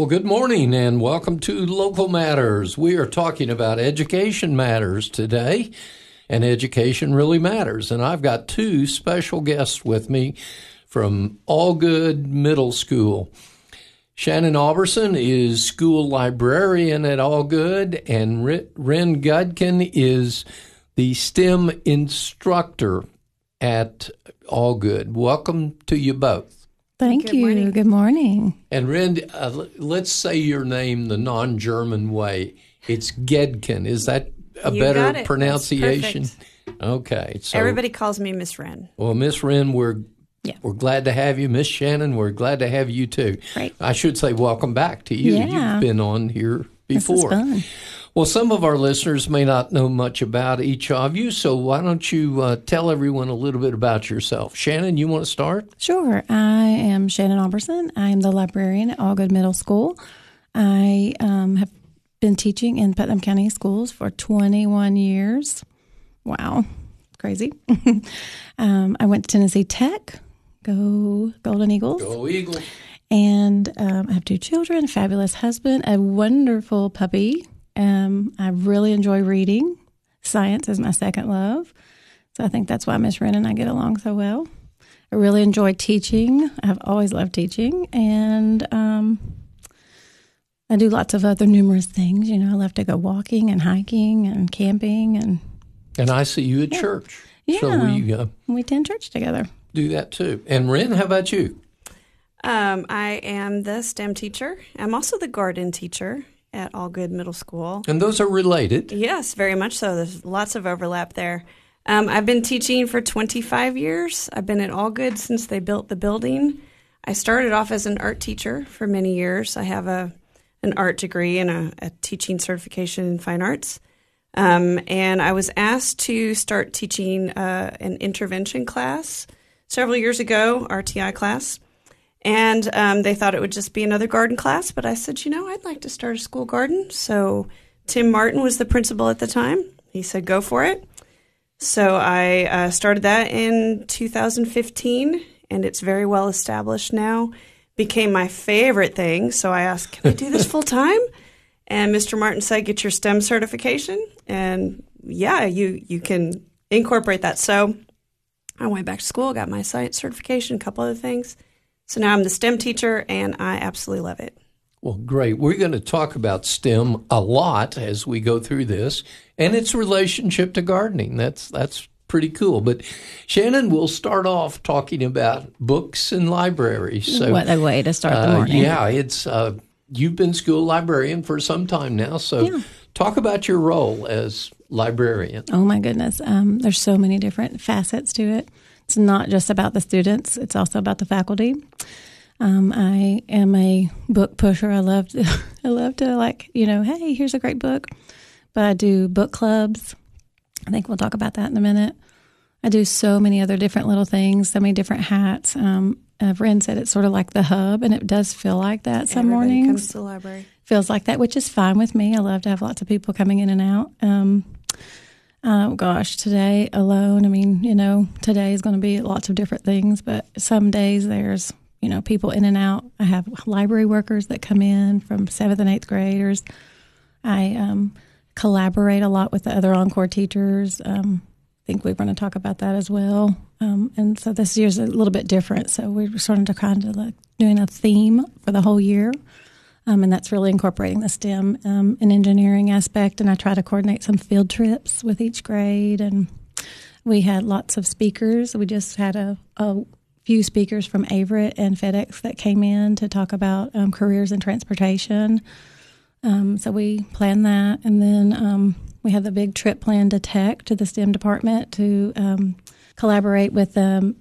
Well, good morning and welcome to Local Matters. We are talking about education matters today, and education really matters. And I've got two special guests with me from Algood Middle School. Shannon Auberson is school librarian at Algood, and Wren Goedkin is the STEM instructor at Algood. Welcome to you both. Thank Good you. Morning. Good morning. And Wren, uh, let's say your name the non German way. It's Goedkin. Is that a you better pronunciation? Okay. So, Everybody calls me Miss Wren. Well, Miss Wren, we're yeah. We're glad to have you, Miss Shannon. We're glad to have you too. Right. I should say welcome back to you. Yeah. You've been on here before. Well, some of our listeners may not know much about each of you, so why don't you uh, tell everyone a little bit about yourself? Shannon, you want to start? Sure. I am Shannon Auberson. I am the librarian at Algood Middle School. I um, have been teaching in Putnam County schools for 21 years. Wow, crazy. um, I went to Tennessee Tech. Go Golden Eagles. Go Eagles. And um, I have two children, a fabulous husband, a wonderful puppy um, I really enjoy reading. Science is my second love. So I think that's why Miss Wren and I get along so well. I really enjoy teaching. I've always loved teaching. And um, I do lots of other numerous things. You know, I love to go walking and hiking and camping. And and I see you at yeah. church. Yeah. So we, uh, we attend church together. Do that too. And Wren, how about you? Um, I am the STEM teacher. I'm also the garden teacher at Algood Middle School. And those are related? Yes, very much so. There's lots of overlap there. Um, I've been teaching for 25 years. I've been at Algood since they built the building. I started off as an art teacher for many years. I have a an art degree and a, a teaching certification in fine arts. Um, and I was asked to start teaching uh, an intervention class several years ago, RTI class. And um, they thought it would just be another garden class, but I said, you know, I'd like to start a school garden. So Tim Martin was the principal at the time. He said, go for it. So I uh, started that in 2015, and it's very well established now. Became my favorite thing. So I asked, can I do this full time? And Mr. Martin said, get your STEM certification. And yeah, you, you can incorporate that. So I went back to school, got my science certification, a couple other things so now I'm the STEM teacher, and I absolutely love it. Well, great. We're going to talk about STEM a lot as we go through this, and its relationship to gardening. That's that's pretty cool. But Shannon, we'll start off talking about books and libraries. So, what a way to start the uh, morning! Uh, yeah, it's uh, you've been school librarian for some time now, so yeah. talk about your role as librarian. Oh my goodness, um, there's so many different facets to it. It's not just about the students; it's also about the faculty. Um, I am a book pusher. I love to, I love to like you know, hey, here's a great book. But I do book clubs. I think we'll talk about that in a minute. I do so many other different little things, so many different hats. Um, a friend said it's sort of like the hub, and it does feel like that some Everybody mornings. Comes to the library. Feels like that, which is fine with me. I love to have lots of people coming in and out. Um, Oh gosh, today alone, I mean, you know, today is going to be lots of different things, but some days there's, you know, people in and out. I have library workers that come in from seventh and eighth graders. I um, collaborate a lot with the other encore teachers. Um, I think we're going to talk about that as well. Um, and so this year's a little bit different. So we're starting to kind of like doing a theme for the whole year. Um, and that's really incorporating the STEM um, and engineering aspect. And I try to coordinate some field trips with each grade. And we had lots of speakers. We just had a, a few speakers from Averitt and FedEx that came in to talk about um, careers in transportation. Um, so we planned that. And then um, we had the big trip planned to Tech, to the STEM department, to um, collaborate with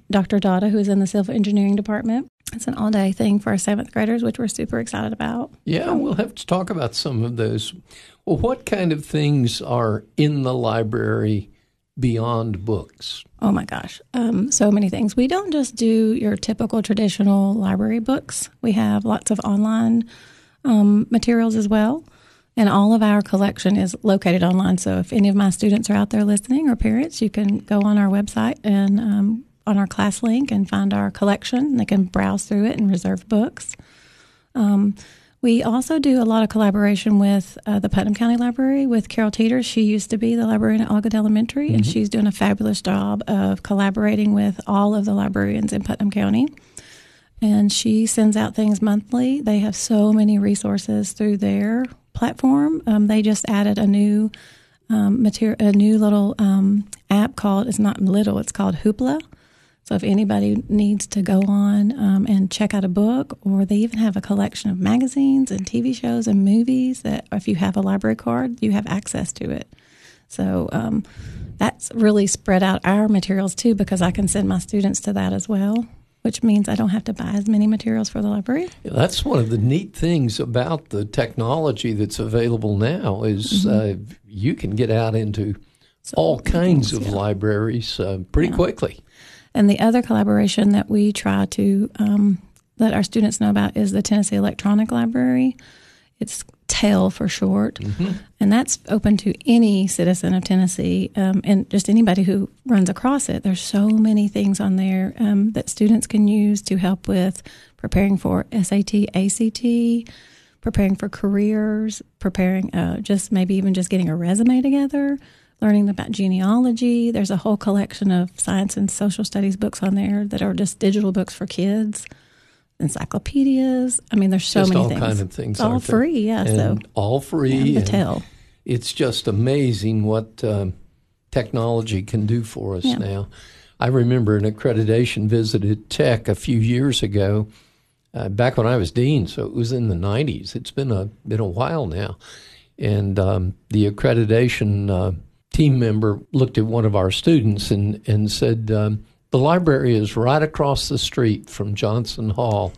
Dr. Dada, who's in the civil engineering department it's an all day thing for our seventh graders, which we're super excited about. Yeah, we'll have to talk about some of those. Well, what kind of things are in the library beyond books? Oh my gosh, um, so many things. We don't just do your typical traditional library books, we have lots of online um, materials as well. And all of our collection is located online. So if any of my students are out there listening or parents, you can go on our website and um, on our class link and find our collection. They can browse through it and reserve books. We also do a lot of collaboration with uh, the Putnam County Library with Carol Teeter. She used to be the librarian at Algood Elementary, mm-hmm. and she's doing a fabulous job of collaborating with all of the librarians in Putnam County. And she sends out things monthly. They have so many resources through their platform. Um, they just added a new um, material, a new little um, app called. It's not little. It's called Hoopla so if anybody needs to go on um, and check out a book, or they even have a collection of magazines and TV shows and movies that if you have a library card, you have access to it. So um, that's really spread out our materials too, because I can send my students to that as well. Which means I don't have to buy as many materials for the library. Yeah, that's one of the neat things about the technology that's available now is mm-hmm. uh, you can get out into so all kinds things, of yeah. libraries uh, pretty yeah. quickly. And the other collaboration that we try to um, let our students know about is the Tennessee Electronic Library. It's TEL for short, mm-hmm. and that's open to any citizen of Tennessee um, and just anybody who runs across it. There's so many things on there um, that students can use to help with preparing for SAT, ACT, preparing for careers, preparing uh, just maybe even just getting a resume together learning about genealogy. There's a whole collection of science and social studies books on there that are just digital books for kids. Encyclopedias. I mean, there's so just many all things. kind of things. All free, yeah. And so all free. Yeah. It's just amazing what um, technology can do for us yeah. now. I remember an accreditation visit at Tech a few years ago, uh, back when I was dean. So it was in the '90s. It's been a been a while now, and um, the accreditation uh, team member looked at one of our students and, and said, um, The library is right across the street from Johnson Hall.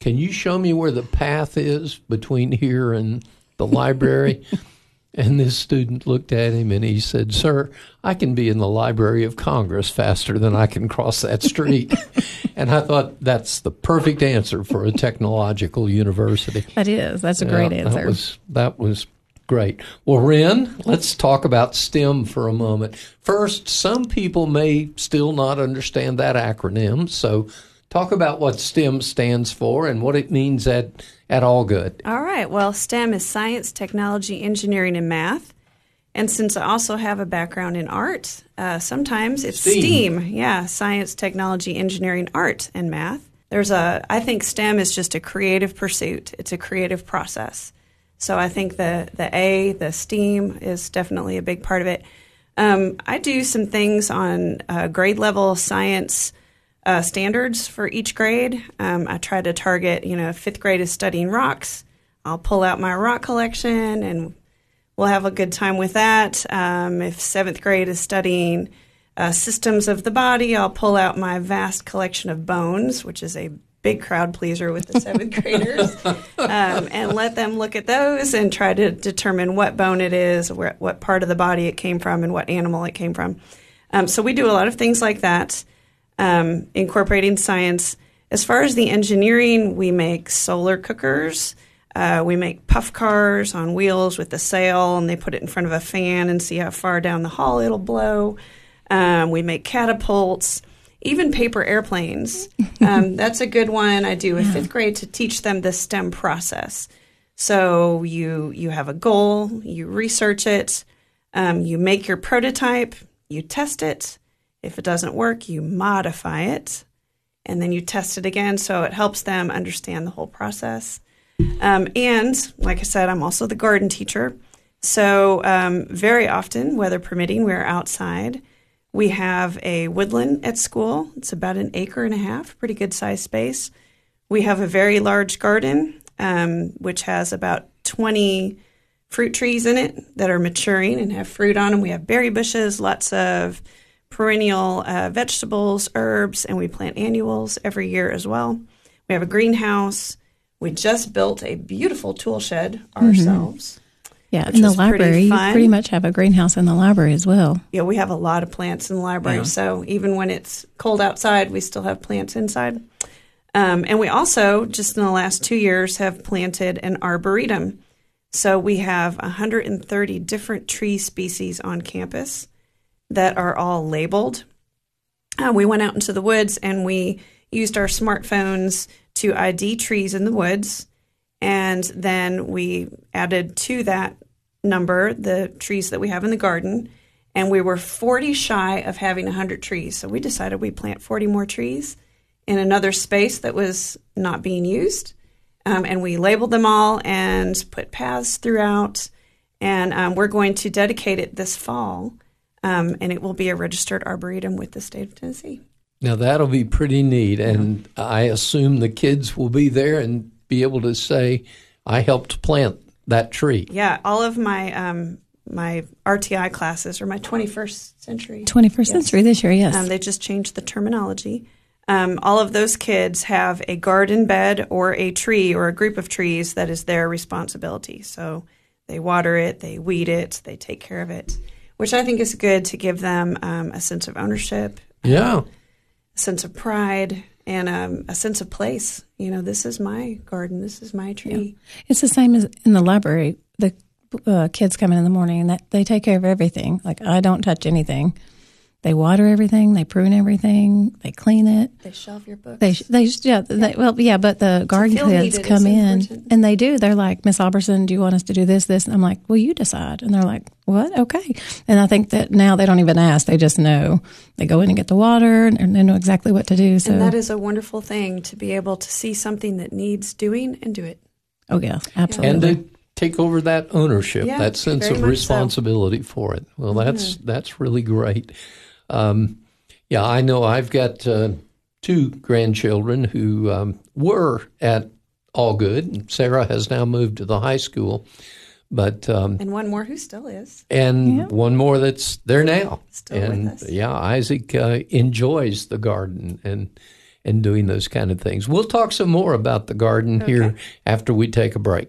Can you show me where the path is between here and the library? and this student looked at him and he said, Sir, I can be in the Library of Congress faster than I can cross that street. and I thought that's the perfect answer for a technological university. That is. That's a great answer. That was, that was Great. Well, Wren, let's talk about STEM for a moment. First, some people may still not understand that acronym, so talk about what STEM stands for and what it means at, at Algood. All right. Well, STEM is science, technology, engineering, and math. And since I also have a background in art, uh, sometimes it's STEAM. STEAM. Yeah, science, technology, engineering, art, and math. There's a, I think STEM is just a creative pursuit, it's a creative process. So I think the the A, the STEAM, is definitely a big part of it. Um, I do some things on uh, grade level science uh, standards for each grade. Um, I try to target, you know, fifth grade is studying rocks. I'll pull out my rock collection and we'll have a good time with that. Um, if seventh grade is studying uh, systems of the body, I'll pull out my vast collection of bones, which is a big crowd pleaser with the seventh graders um, and let them look at those and try to determine what bone it is, where, what part of the body it came from, and what animal it came from. Um, so we do a lot of things like that, um, incorporating science. As far as the engineering, we make solar cookers. Uh, we make puff cars on wheels with a sail, and they put it in front of a fan and see how far down the hall it'll blow. Um, we make catapults even paper airplanes. Um, that's a good one I do with yeah. fifth grade to teach them the STEM process. So you you have a goal, you research it, um, you make your prototype, you test it. If it doesn't work, you modify it, and then you test it again. So it helps them understand the whole process. Um, and like I said, I'm also the garden teacher. So um, very often, weather permitting, we're outside we have a woodland at school. It's about an acre and a half, pretty good sized space. We have a very large garden, um, which has about 20 fruit trees in it that are maturing and have fruit on them. We have berry bushes, lots of perennial uh, vegetables, herbs, and we plant annuals every year as well. We have a greenhouse. We just built a beautiful tool shed mm-hmm. ourselves. Mm-hmm. Yeah, in the library, you pretty much have a greenhouse in the library as well. Yeah, we have a lot of plants in the library. Yeah. So even when it's cold outside, we still have plants inside. Um, and we also, just in the last two years, have planted an arboretum. So we have 130 different tree species on campus that are all labeled. Uh, we went out into the woods and we used our smartphones to ID trees in the woods And then we added to that number the trees that we have in the garden. And we were 40 shy of having 100 trees. So we decided we'd plant 40 more trees in another space that was not being used. Um, and we labeled them all and put paths throughout. And um, we're going to dedicate it this fall. Um, and it will be a registered arboretum with the state of Tennessee. Now that'll be pretty neat, and I assume the kids will be there and be able to say, "I helped plant that tree." Yeah, all of my um, my RTI classes or my 21st century 21st Yes. century this year, yes. Um, they just changed the terminology. Um, all of those kids have a garden bed or a tree or a group of trees that is their responsibility. So they water it, they weed it, they take care of it, which I think is good to give them um, a sense of ownership, Yeah, a sense of pride, and um, a sense of place. You know, this is my garden, this is my tree. It's the same as in the library. The uh, kids come in in the morning and that they take care of everything. Like I don't touch anything. They water everything. They prune everything. They clean it. They shelve your books. They they yeah, They, well yeah, but the garden feel kids come in important. and they do. They're like, Miss Auberson, do you want us to do this, this? And I'm like, well, you decide. And they're like, what? Okay. And I think that now they don't even ask; they just know. They go in and get the water and they know exactly what to do. So and that is a wonderful thing to be able to see something that needs doing and do it. oh yeah, absolutely. and to take over that ownership, Yeah, that sense of much so. responsibility for it. Well, that's mm-hmm. that's really great. Um, yeah, I know. I've got uh, two grandchildren who um, were at Algood. Sarah has now moved to the high school, but um, And one more who still is. and Yeah. one more that's there now. Still with us. yeah, Isaac uh, enjoys the garden and and doing those kind of things. We'll talk some more about the garden here after we take a break.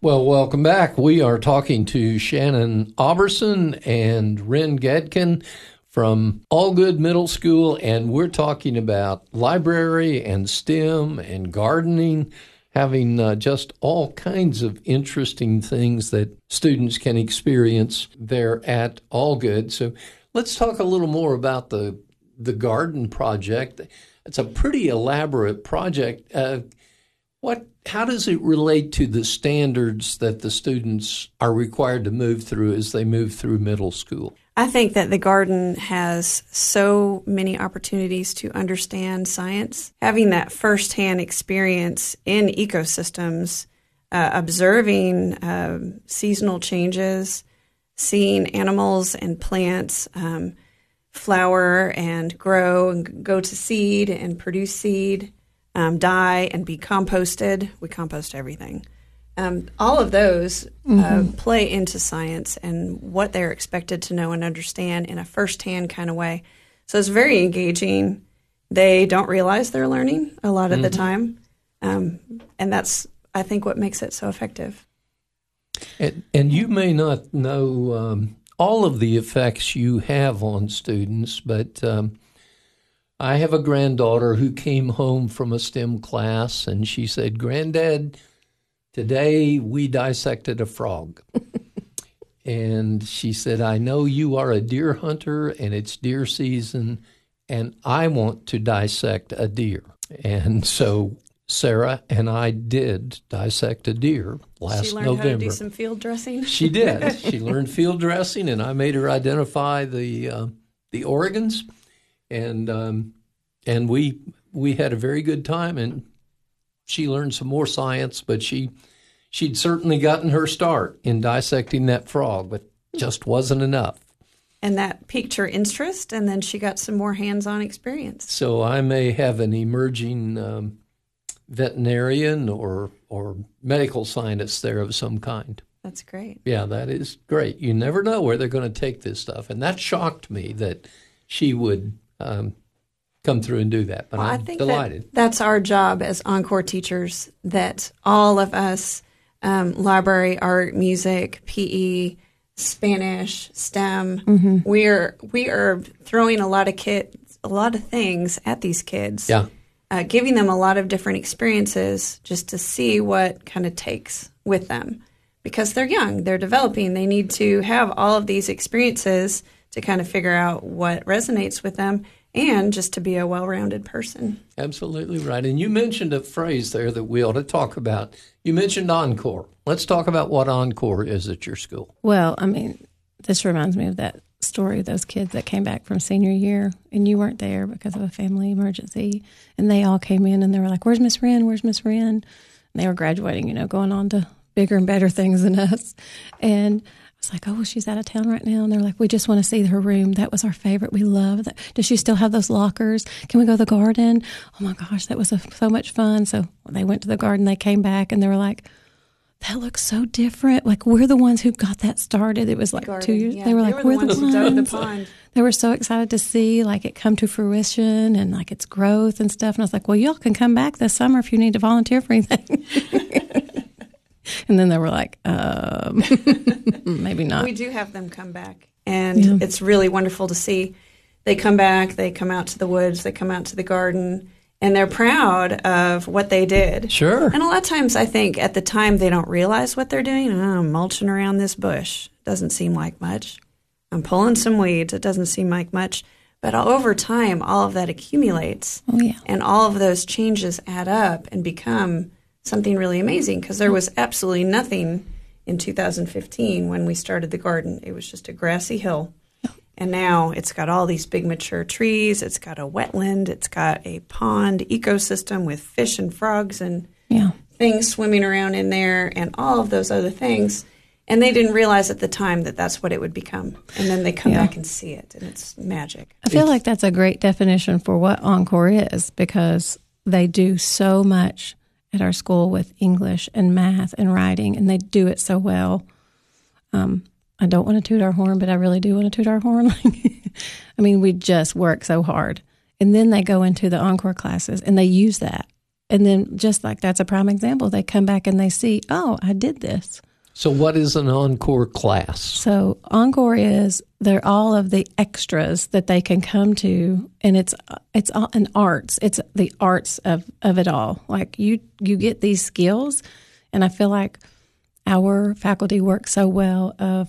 Well, welcome back. We are talking to Shannon Auberson and Wren Goedkin from Algood Middle School, and we're talking about library and STEM and gardening, having uh, just all kinds of interesting things that students can experience there at Algood. So let's talk a little more about the the garden project. It's a pretty elaborate project. Uh, what? How does it relate to the standards that the students are required to move through as they move through middle school? I think that the garden has so many opportunities to understand science. Having that firsthand experience in ecosystems, uh, observing um, seasonal changes, seeing animals and plants um, flower and grow and go to seed and produce seed, um, die and be composted. We compost everything. Um, all of those uh, play into science and what they're expected to know and understand in a firsthand kind of way. So it's very engaging. They don't realize they're learning a lot of the time, um, and that's I think what makes it so effective. And, and you may not know um, all of the effects you have on students, but um, I have a granddaughter who came home from a STEM class and she said, Granddad, today we dissected a frog. and she said, I know you are a deer hunter and it's deer season, and I want to dissect a deer. And so Sarah and I did dissect a deer last she learned November. how to do some field dressing. She did. she learned field dressing, and I made her identify the uh, the organs, and um, and we we had a very good time. And she learned some more science, but she she'd certainly gotten her start in dissecting that frog, but just wasn't enough. And that piqued her interest, and then she got some more hands on experience. So I may have an emerging um, veterinarian or or medical scientist there of some kind. That's great. Yeah, that is great. You never know where they're going to take this stuff, and that shocked me that she would um, come through and do that. But Well, I'm I think delighted. That that's our job as encore teachers. That all of us, um, library, art, music, PE, Spanish, STEM, Mm-hmm. we're we are throwing a lot of kids, a lot of things at these kids. yeah, uh, giving them a lot of different experiences just to see what kind of takes with them because they're young, they're developing, they need to have all of these experiences to kind of figure out what resonates with them and just to be a well rounded person. absolutely right. And you mentioned a phrase there that we ought to talk about. You mentioned encore. Let's talk about what encore is at your school. Well, I mean, this reminds me of that story of those kids that came back from senior year and you weren't there because of a family emergency. And they all came in and they were like, Where's Miss Wren? Where's Miss Wren? And they were graduating, you know, going on to bigger and better things than us. And I was like, Oh, well, she's out of town right now. And they're like, We just want to see her room. That was our favorite. We love that. Does she still have those lockers? Can we go to the garden? Oh my gosh, that was a, so much fun. So they went to the garden, they came back and they were like, that looks so different. Like we're the ones who got that started. It was like two years. yeah. They were like, the we're ones the who dug the ones. pond. They were so excited to see like it come to fruition and like its growth and stuff. And I was like, well, y'all can come back this summer if you need to volunteer for anything. and then they were like, um, maybe not. We do have them come back, and Yeah. it's really wonderful to see. They come back, they come out to the woods, they come out to the garden, and they're proud of what they did. Sure. And a lot of times, I think at the time they don't realize what they're doing. Oh, I'm mulching around this bush. Doesn't seem like much. I'm pulling some weeds. It doesn't seem like much. But over time, all of that accumulates. oh yeah. And all of those changes add up and become something really amazing because there mm-hmm. was absolutely nothing in 2015 when we started the garden. It was just a grassy hill. And now it's got all these big mature trees, it's got a wetland, it's got a pond ecosystem with fish and frogs and Yeah. things swimming around in there and all of those other things. And they didn't realize at the time that that's what it would become. And then they come Yeah. back and see it, and it's magic. I feel like that's a great definition for what Encore is because they do so much at our school with English and math and writing, and they do it so well. Um, I don't want to toot our horn, but I really do want to toot our horn. I mean, we just work so hard. And then they go into the Encore classes and they use that. And then, just like that's a prime example, they come back and they see, oh, I did this. So, what is an encore class? So Encore is they're all of the extras that they can come to, and it's it's all an arts. It's the arts of of it all. Like you you get these skills, and I feel like our faculty work so well of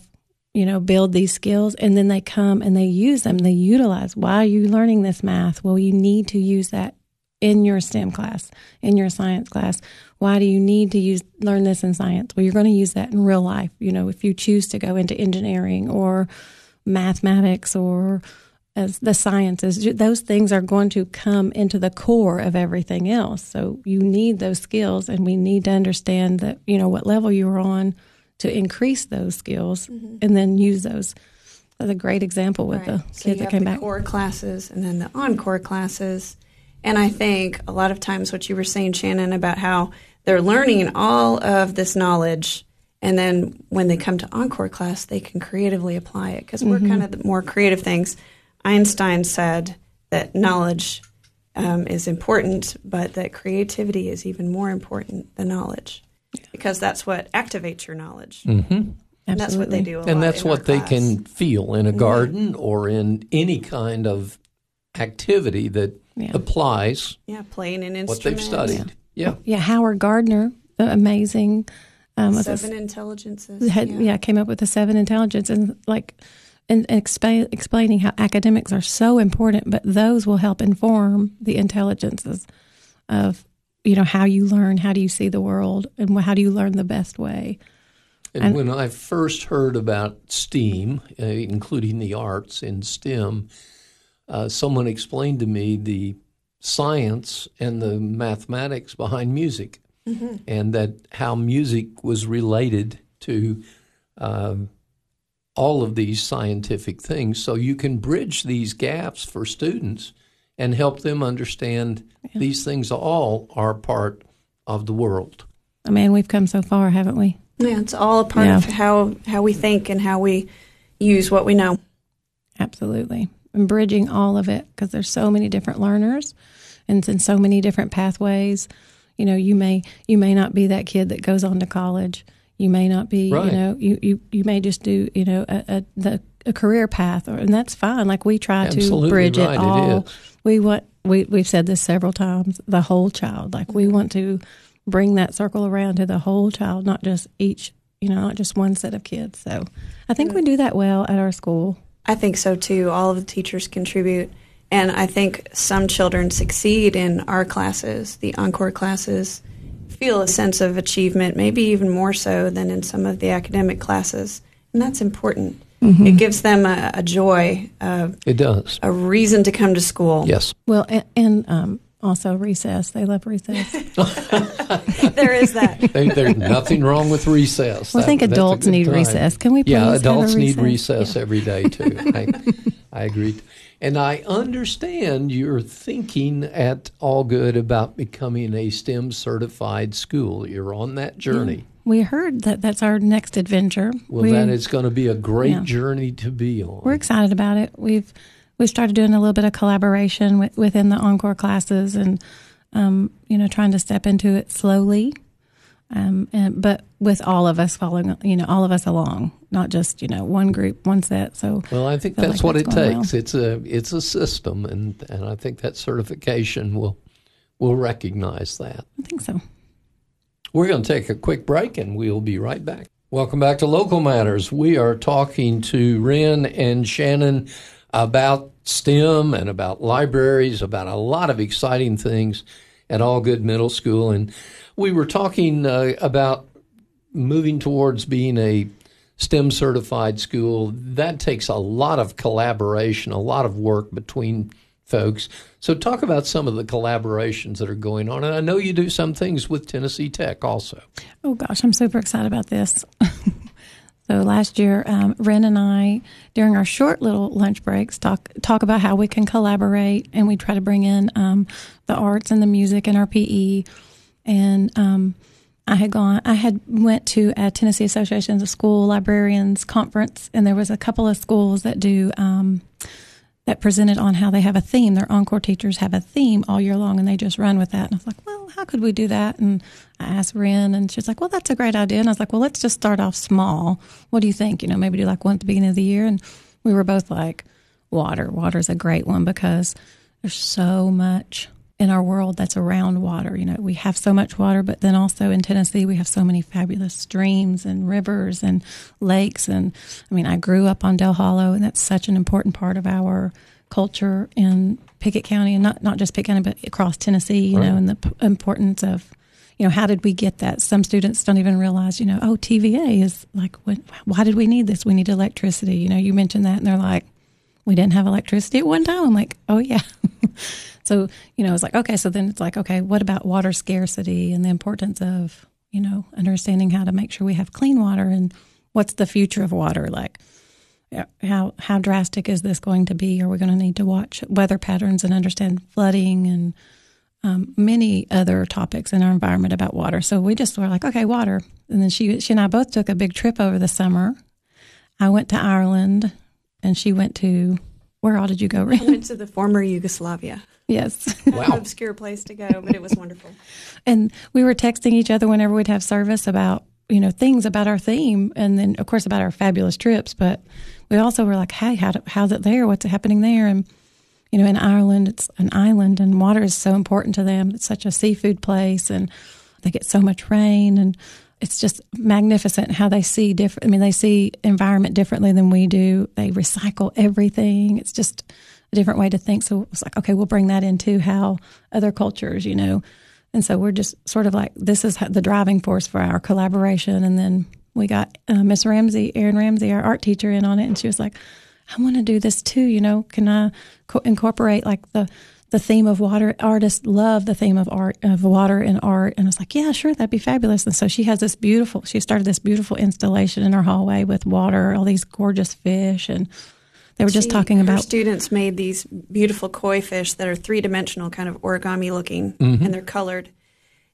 you know build these skills, and then they come and they use them. They utilize. Why are you learning this math? Well, you need to use that in your STEM class, in your science class. Why do you need to use learn this in science? Well, you're going to use that in real life. You know, if you choose to go into engineering or mathematics or as the sciences, those things are going to come into the core of everything else. So you need those skills, and we need to understand that you know what level you're on to increase those skills, mm-hmm. and then use those. That's a great example with the So kids you that came the back. core classes and then the encore classes. And I think a lot of times what you were saying, Shannon, about how they're learning all of this knowledge, and then when they come to encore class, they can creatively apply it because we're kind of the more creative things. Einstein said that knowledge um, is important, but that creativity is even more important than knowledge because that's what activates your knowledge. Mm-hmm. And that's what they do. A And that's in our what they class. Mm-hmm. can feel in a garden or in any kind of activity that Yeah. applies Yeah, playing an instrument. what they've studied. Yeah. Yeah, Howard Gardner, amazing. Um, was a- Seven intelligences. had, yeah. came up with the seven intelligences and like and, and expa- explaining how academics are so important, but those will help inform the intelligences of you know how you learn, how do you see the world, and how do you learn the best way. And, And- when I first heard about STEAM, uh, including the arts in STEM, uh, someone explained to me the science and the mathematics behind music, and that how music was related to um, all of these scientific things. So you can bridge these gaps for students and help them understand these things all are part of the world. I mean, we've come so far, haven't we? Yeah, it's all a part Yeah. of how how we think and how we use what we know. Absolutely. And bridging all of it because there's so many different learners and in so many different pathways. You know, you may you may not be that kid that goes on to college. You may not be, Right. you know, you, you, you may just do, you know, a, a the a career path or and that's fine. Like we try Absolutely to bridge right, it it all. is. we want we we've said this several times, the whole child. Like we want to bring that circle around to the whole child, not just each you know, not just one set of kids. So I think we do that well at our school. I think so too. All of the teachers contribute. And I think some children succeed in our classes, the encore classes, feel a sense of achievement, maybe even more so than in some of the academic classes. And that's important. It gives them a, a joy, a, It does. a reason to come to school. Yes. Well, and, and um, also recess. They love recess. there is that. They, there's nothing wrong with recess. Well, I think That- that's a adults need time. recess. Can we please Yeah, have a adults need recess? recess every day too. I, I agree. And I understand you're thinking at Algood about becoming a STEM certified school. You're on that journey. We heard that that's our next adventure. Well, we, that is going to be a great Yeah. journey to be on. we're excited about it. We've we started doing a little bit of collaboration with, within the encore classes, and um, you know, trying to step into it slowly. Um, and, but with all of us following, you know, all of us along, not just you know one group, one set. So Well, I think feel that's like what it takes. It's a it's a system, and and I think that certification will will recognize that. I think so. We're going to take a quick break and we'll be right back. Welcome back to Local Matters. We are talking to Wren and Shannon about STEM and about libraries, about a lot of exciting things at Algood Middle School. And we were talking uh, about moving towards being a STEM certified school. That takes a lot of collaboration, a lot of work between folks. So, talk about some of the collaborations that are going on. And I know you do some things with Tennessee Tech also. Oh gosh, I'm super excited about this. so last year, um, Wren and I, during our short little lunch breaks, talk talk about how we can collaborate, and we try to bring in um, the arts and the music in our PE. And um, I had gone, I had went to a Tennessee Association of School Librarians conference, and there was a couple of schools that do. Um, that presented on how they have a theme. Their encore teachers have a theme all year long, and they just run with that. And I was like, well, how could we do that? And I asked Wren, and she's like, well, that's a great idea. And I was like, well, let's just start off small. What do you think? You know, maybe do like one at the beginning of the year. And we were both like, water. Water's a great one because there's so much in our world that's around water. You know, we have so much water, but then also in Tennessee, we have so many fabulous streams and rivers and lakes. And I mean, I grew up on Dale Hollow, and that's such an important part of our culture in Pickett County, and not, not just Pickett County, but across Tennessee, you know, and the p- importance of, you know, how did we get that? Some students don't even realize, you know, oh, TVA is like, what, why did we need this? We need electricity. You know, you mentioned that, and they're like, we didn't have electricity at one time. I'm like, oh yeah. so you know, it's like okay. So then it's like, okay, what about water scarcity and the importance of you know understanding how to make sure we have clean water and what's the future of water like. How how drastic is this going to be? Are we going to need to watch weather patterns and understand flooding and um, many other topics in our environment about water? So we just were like, okay, water. And then she she and I both took a big trip over the summer. I went to Ireland, and she went to where all did you go? I went to the former Yugoslavia. yes, Wow. An obscure place to go, but it was wonderful. and we were texting each other whenever we'd have service about you know things about our theme, and then of course about our fabulous trips. But we also were like, hey, how do, how's it there? What's happening there? And you know, in Ireland, it's an island, and water is so important to them. It's such a seafood place, and they get so much rain, and it's just magnificent how they see different. I mean, they see environment differently than we do. They recycle everything. It's just a different way to think. So it's like, okay, we'll bring that into how other cultures, you know. And so we're just sort of like this is the driving force for our collaboration. And then we got uh, Miss Ramsey, Erin Ramsey, our art teacher, in on it, and she was like, "I want to do this too. You know, can I co- incorporate like the the theme of water. Artists love the theme of art, of water and art. And I was like, yeah, sure, that'd be fabulous. And so she has this beautiful, she started this beautiful installation in her hallway with water, all these gorgeous fish. And they were just She- talking her about students made these beautiful koi fish that are three dimensional, kind of origami looking, Mm-hmm. and they're colored.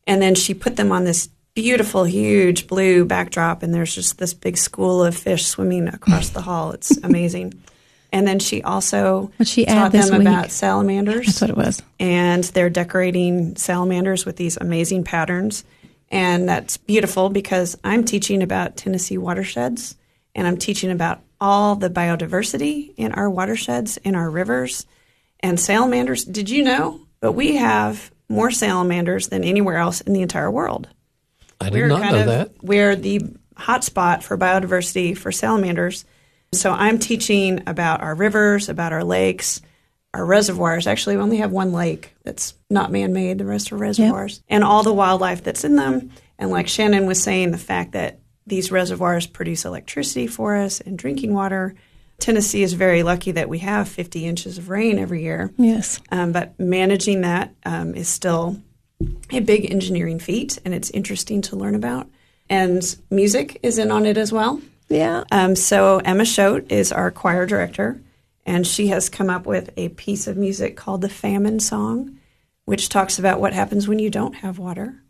And then she put them on this beautiful, huge blue backdrop, and there's just this big school of fish swimming across the hall. It's amazing. And then she also What'd she taught them week? about salamanders that's what it was. and they're decorating salamanders with these amazing patterns. And that's beautiful because I'm teaching about Tennessee watersheds and I'm teaching about all the biodiversity in our watersheds, in our rivers. And salamanders, did you know? But we have more salamanders than anywhere else in the entire world. I did We're not kind know of that. we're the hotspot for biodiversity for salamanders. So I'm teaching about our rivers, about our lakes, our reservoirs. Actually, we only have one lake that's not man-made. The rest are reservoirs, and all the wildlife that's in them. And like Shannon was saying, the fact that these reservoirs produce electricity for us and drinking water. Tennessee is very lucky that we have 50 inches of rain every year. Yes. Um, but managing that um, is still a big engineering feat, and it's interesting to learn about. And music is in on it as well. Yeah. Um, so Emma Schote is our choir director, and she has come up with a piece of music called the Famine Song, which talks about what happens when you don't have water.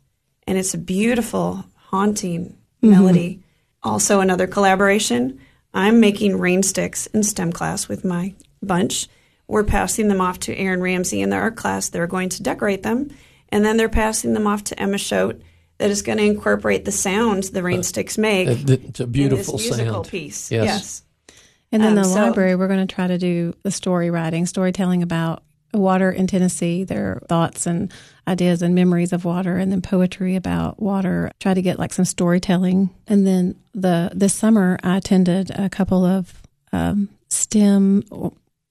And it's a beautiful, haunting melody. Also, another collaboration. I'm making rain sticks in STEM class with my bunch. We're passing them off to Erin Ramsey in the art class. They're going to decorate them, and then they're passing them off to Emma Schote, that is going to incorporate the sounds the rain sticks make It- It's a beautiful in this musical sound. piece. Yes. Yes. And then Um, the so- library, we're going to try to do the story writing, storytelling about water in Tennessee, their thoughts and ideas and memories of water, and then poetry about water. Try to get like some storytelling. And then the this summer, I attended a couple of um, STEM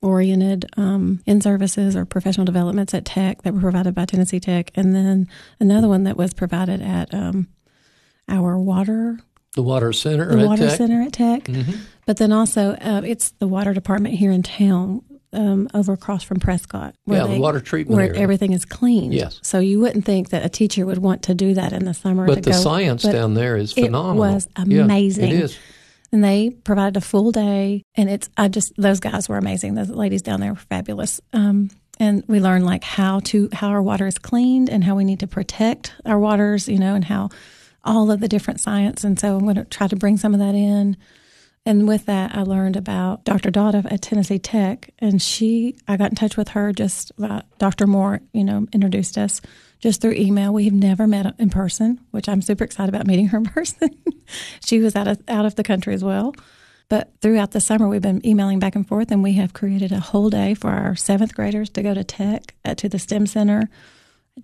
oriented um, in services or professional developments at Tech that were provided by Tennessee Tech, and then another one that was provided at um, our water The Water Center the at water Tech. center at Tech. But then also, uh, it's the water department here in town, um, over across from Prescott. Yeah, the water treatment where area. everything is clean. Yes. So you wouldn't think that a teacher would want to do that in the summer. to But the go, science down there is phenomenal. it was Yeah, amazing. it is. And they provided a full day, and it's I just those guys were amazing. Those ladies down there were fabulous. Um, and we learned like how to how our water is cleaned and how we need to protect our waters, you know, and how all of the different science. And so I'm going to try to bring some of that in. And with that, I learned about Dr. Dodd at Tennessee Tech, and she, I got in touch with her just Dr. Moore, you know, introduced us just through email. We have never met in person, which I'm super excited about meeting her in person. she was out of out of the country as well, but throughout the summer we've been emailing back and forth, and we have created a whole day for our seventh graders to go to Tech uh, to the STEM Center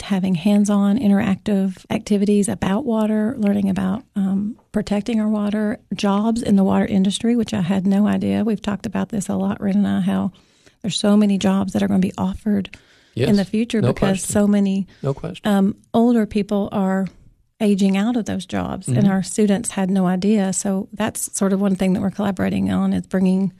having hands-on interactive activities about water learning about um, protecting our water jobs in the water industry which i had no idea we've talked about this a lot Wren and i how there's so many jobs that are going to be offered Yes, in the future no because question. so many No question. um, older people are aging out of those jobs and our students had no idea so that's sort of one thing that we're collaborating on is bringing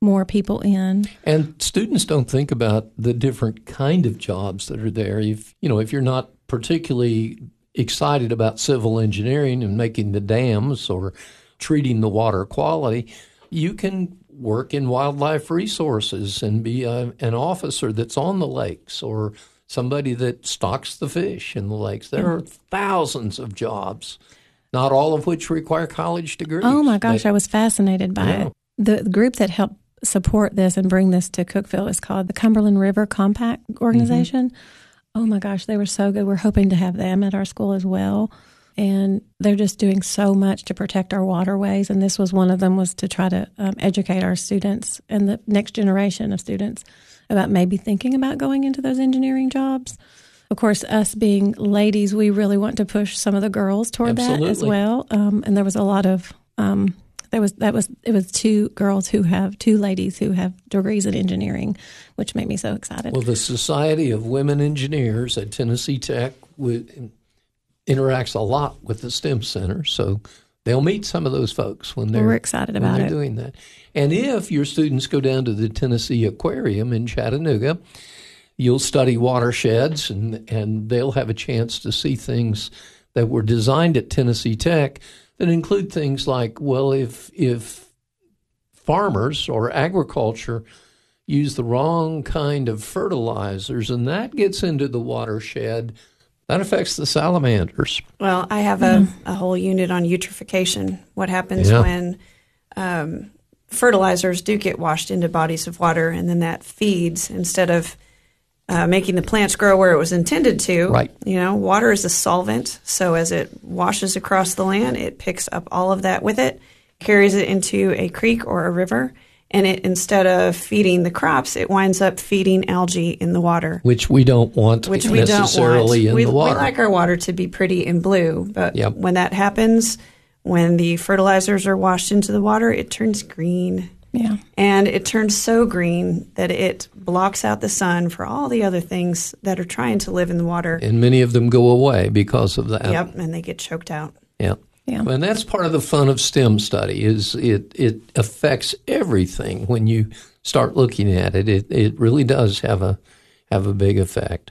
more people in And students don't think about the different kind of jobs that are there. If you know, if you're not particularly excited about civil engineering and making the dams or treating the water quality, you can work in wildlife resources and be a, an officer that's on the lakes or somebody that stocks the fish in the lakes. There are thousands of jobs, not all of which require college degrees. Oh my gosh, But- I was fascinated by Yeah. it. The, the group that helped support this and bring this to Cookeville is called the Cumberland River Compact mm-hmm. Organization. Oh my gosh, they were so good. We're hoping to have them at our school as well. And they're just doing so much to protect our waterways. And this was one of them was to try to um, educate our students and the next generation of students about maybe thinking about going into those engineering jobs. Of course, us being ladies, we really want to push some of the girls toward that as well. Um, and there was a lot of um, there was that was it was two girls who have two ladies who have degrees in engineering, which made me so excited. Well, the Society of Women Engineers at Tennessee Tech interacts a lot with the STEM Center, so they'll meet some of those folks when they're We're excited about they're it. doing that. And if your students go down to the Tennessee Aquarium in Chattanooga, you'll study watersheds, and and they'll have a chance to see things that were designed at Tennessee Tech that include things like, well, if if farmers or agriculture use the wrong kind of fertilizers, and that gets into the watershed. That affects the salamanders. Well, I have a, a whole unit on eutrophication. What happens Yeah. when um, fertilizers do get washed into bodies of water, and then that feeds instead of uh, making the plants grow where it was intended to. Right. You know, water is a solvent, so as it washes across the land, it picks up all of that with it, carries it into a creek or a river, and it instead of feeding the crops, it winds up feeding algae in the water which we don't want which we don't want. in we, the water. we like our water to be pretty and blue, but Yep. when that happens, when the fertilizers are washed into the water, it turns green. Yeah. And it turns so green that it blocks out the sun for all the other things that are trying to live in the water. and many of them go away because of that. yep, and they get choked out. Yeah. Yeah. And that's part of the fun of STEM study is it it affects everything when you start looking at it. It it really does have a have a big effect.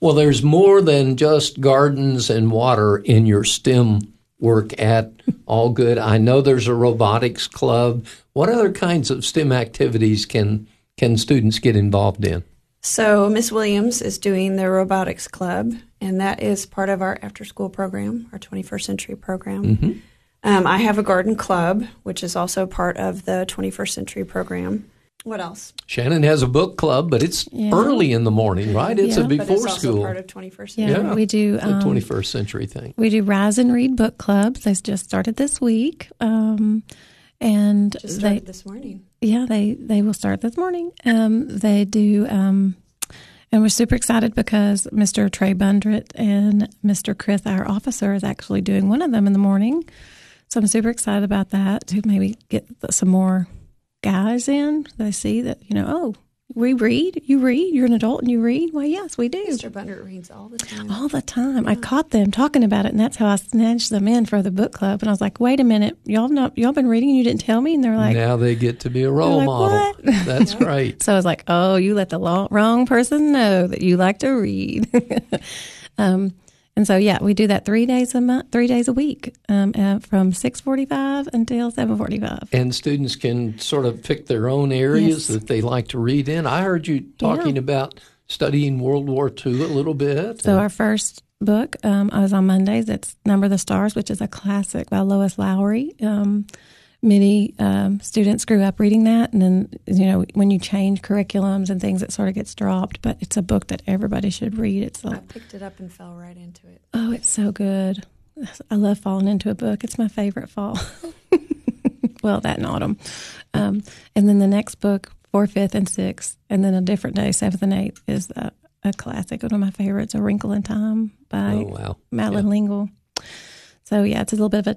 Well, there's more than just gardens and water in your STEM work at Algood. I know there's a robotics club. What other kinds of STEM activities can can students get involved in? So Miss Williams is doing the robotics club, and that is part of our after-school program, our 21st century program. Um, I have a garden club, which is also part of the 21st century program. What else? Shannon has a book club, but it's Yeah. early in the morning, right? It's Yeah. a But But before it's also school. part of 21st Yeah, century. we do. It's a Um, 21st century thing. we do Rise and Read book clubs. They just started this week, um, and Just they this morning. yeah they they will start this morning. Um, they do, um, and we're super excited because Mr. Trey Bundret and Mr. Chris, our officer, is actually doing one of them in the morning. So I'm super excited about that to maybe get some more guys in. They see that you know, oh, we read. You read. You're an adult and you read. Why, yes, we do. Mr. Bunter reads all the time. All the time. I caught them talking about it, and that's how I snatched them in for the book club. And I was like, "Wait a minute, y'all not y'all been reading and you didn't tell me?" And they're like, now they get to be a role like, model. "What?" That's great. So I was like, "Oh, you let the wrong person know that you like to read." um, and so yeah, we do that three days a month, three days a week, um, uh, from six forty-five until seven forty-five. And students can sort of pick their own areas Yes. that they like to read in. I heard you talking Yeah. about studying World War II a little bit. So our first book um, I was on Mondays. It's Number of the Stars, which is a classic by Lois Lowry. Um, many um, students grew up reading that, and then you know when you change curriculums and things, it sort of gets dropped. But it's a book that everybody should read. It's like I picked it up and fell right into it. oh, it's so good. I love falling into a book. It's my favorite fall. well, that and autumn. Um, and then the next book, fourth, fifth, and sixth, and then a different day, seventh and eighth, is a, a classic. One of my favorites, A Wrinkle in Time by oh, wow. Madeleine L'Engle. So yeah, it's a little bit of a.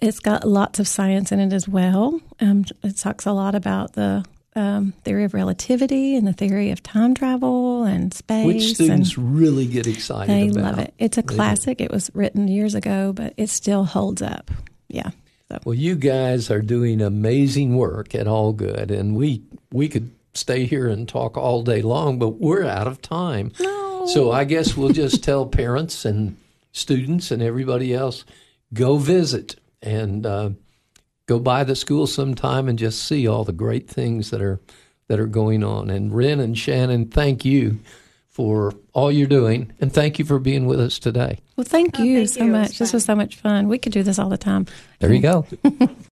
It's got lots of science in it as well. Um, it talks a lot about the um, theory of relativity and the theory of time travel and space. Which students really get excited they about. love it. It's a They do. classic. It was written years ago, but it still holds up. Yeah. So Well, you guys are doing amazing work at Algood, and we we could stay here and talk all day long, but we're out of time. no. So I guess we'll just tell parents and students and everybody else go visit and uh, go by the school sometime and just see all the great things that are that are going on. And Wren and Shannon, thank you for all you're doing, and thank you for being with us today. Well, thank Oh, you thank so you. It was much. This was so much fun. We could do this all the time. There you go.